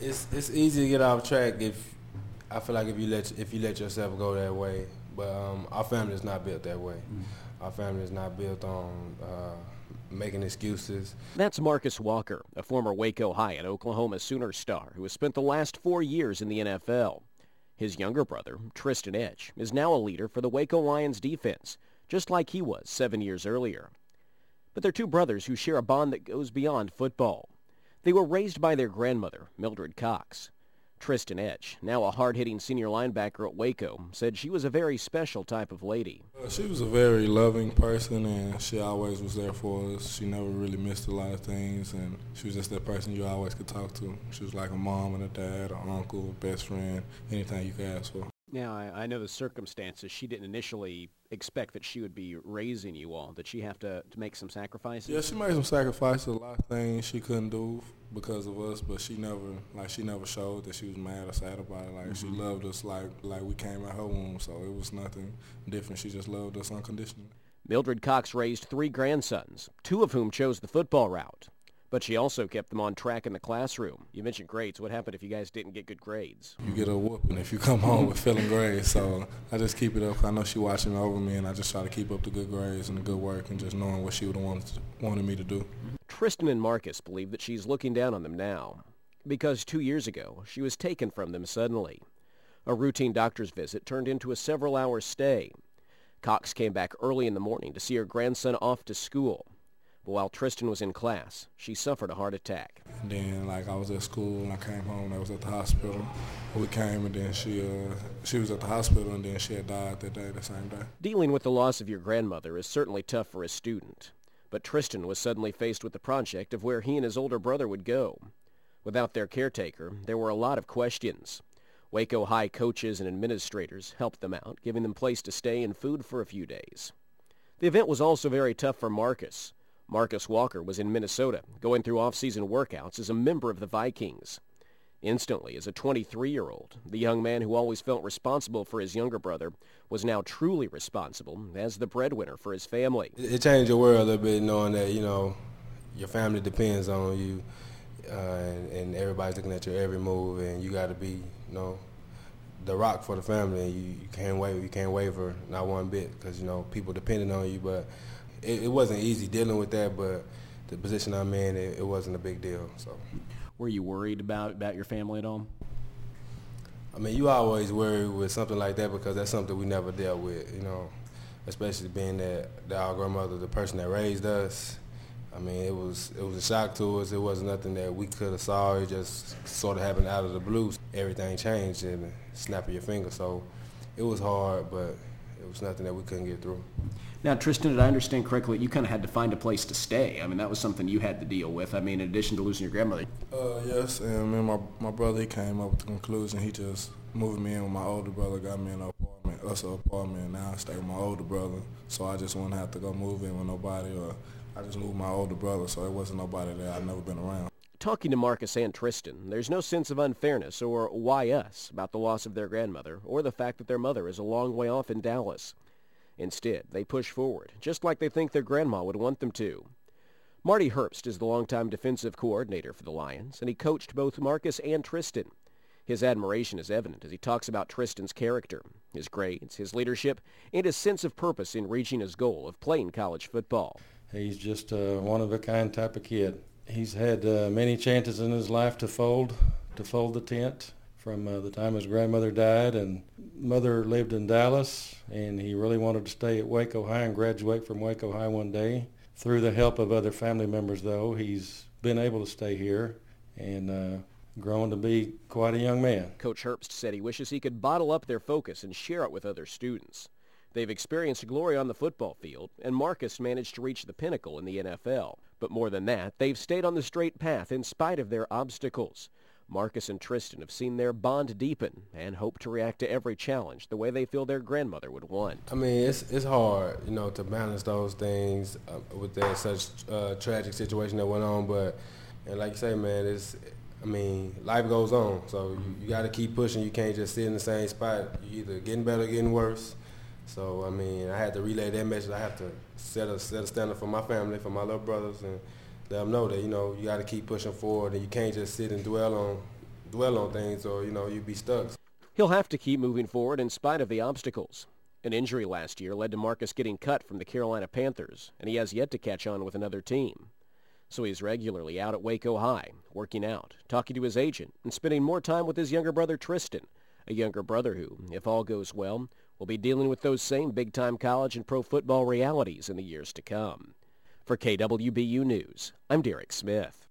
It's it's easy to get off track if I feel like if you let if you let yourself go that way. But um, our family is not built that way. Mm-hmm. Our family is not built on uh, making excuses. That's Marcus Walker, a former Waco High and Oklahoma Sooner star who has spent the last four years in the NFL. His younger brother, Tristan Etch, is now a leader for the Waco Lions defense, just like he was seven years earlier. But they're two brothers who share a bond that goes beyond football. They were raised by their grandmother, Mildred Cox. Tristan Etch, now a hard-hitting senior linebacker at Waco, said she was a very special type of lady. Uh, she was a very loving person, and she always was there for us. She never really missed a lot of things, and she was just that person you always could talk to. She was like a mom and a dad, an uncle, a best friend, anything you could ask for. Now, I, I know the circumstances. She didn't initially expect that she would be raising you all. Did she have to, to make some sacrifices? Yeah, she made some sacrifices. A lot of things she couldn't do because of us, but she never like she never showed that she was mad or sad about it. Like mm-hmm. she loved us like like we came out her womb, so it was nothing different. She just loved us unconditionally. Mildred Cox raised three grandsons, two of whom chose the football route. But she also kept them on track in the classroom. You mentioned grades. What happened if you guys didn't get good grades? You get a whooping if you come home with failing grades. So I just keep it up. I know she watching over me, and I just try to keep up the good grades and the good work and just knowing what she would have wanted, wanted me to do. Tristan and Marcus believe that she's looking down on them now because two years ago she was taken from them suddenly. A routine doctor's visit turned into a several-hour stay. Cox came back early in the morning to see her grandson off to school. While Tristan was in class, she suffered a heart attack. And then, like, I was at school and I came home. And I was at the hospital. We came and then she, uh, she was at the hospital and then she had died that day, the same day. Dealing with the loss of your grandmother is certainly tough for a student. But Tristan was suddenly faced with the project of where he and his older brother would go. Without their caretaker, there were a lot of questions. Waco High coaches and administrators helped them out, giving them place to stay and food for a few days. The event was also very tough for Marcus. Marcus Walker was in Minnesota, going through off-season workouts as a member of the Vikings. Instantly, as a 23-year-old, the young man who always felt responsible for his younger brother was now truly responsible as the breadwinner for his family. It changed your world a little bit knowing that, you know, your family depends on you uh, and, and, everybody's looking at your every move and you got to be, you know, the rock for the family. You, you can't waver, you can't waver not one bit because, you know, people depending on you. But it, it, wasn't easy dealing with that, but the position I'm in, it, it, wasn't a big deal. So, were you worried about about your family at all? I mean, you always worry with something like that because that's something we never dealt with. You know, especially being that, that our grandmother, the person that raised us. I mean, it was it was a shock to us. It wasn't nothing that we could have saw. It just sort of happened out of the blue. Everything changed in a snap of your finger. So it was hard, but it was nothing that we couldn't get through. Now, Tristan, did I understand correctly? You kind of had to find a place to stay. I mean, that was something you had to deal with. I mean, in addition to losing your grandmother. Uh, yes, and me my my brother he came up with the conclusion. He just moved me in with my older brother, got me an apartment, us an apartment, and now I stay with my older brother. So I just wouldn't have to go move in with nobody, or I just moved my older brother, so it wasn't nobody that I'd never been around. Talking to Marcus and Tristan, there's no sense of unfairness or why us about the loss of their grandmother or the fact that their mother is a long way off in Dallas. Instead, they push forward, just like they think their grandma would want them to. Marty Herbst is the longtime defensive coordinator for the Lions, and he coached both Marcus and Tristan. His admiration is evident as he talks about Tristan's character, his grades, his leadership, and his sense of purpose in reaching his goal of playing college football. He's just a one-of-a-kind type of kid. He's had uh, many chances in his life to fold, to fold the tent, from uh, the time his grandmother died and mother lived in Dallas and he really wanted to stay at Waco High and graduate from Waco High one day. Through the help of other family members though, he's been able to stay here and uh, grown to be quite a young man. Coach Herbst said he wishes he could bottle up their focus and share it with other students. They've experienced glory on the football field, and Marcus managed to reach the pinnacle in the NFL. But more than that, they've stayed on the straight path in spite of their obstacles. Marcus and Tristan have seen their bond deepen and hope to react to every challenge the way they feel their grandmother would want. I mean, it's it's hard, you know, to balance those things uh, with that such uh, tragic situation that went on. But and like you say, man, it's I mean, life goes on, so you, you got to keep pushing. You can't just sit in the same spot. You either getting better, or getting worse. So I mean, I had to relay that message. I have to set a set a standard for my family, for my little brothers, and let them know that you know you got to keep pushing forward and you can't just sit and dwell on dwell on things or, you know, you'd be stuck. He'll have to keep moving forward in spite of the obstacles. An injury last year led to Marcus getting cut from the Carolina Panthers, and he has yet to catch on with another team. So he's regularly out at Waco High, working out, talking to his agent, and spending more time with his younger brother Tristan, a younger brother who, if all goes well, will be dealing with those same big-time college and pro football realities in the years to come. For KWBU News, I'm Derek Smith.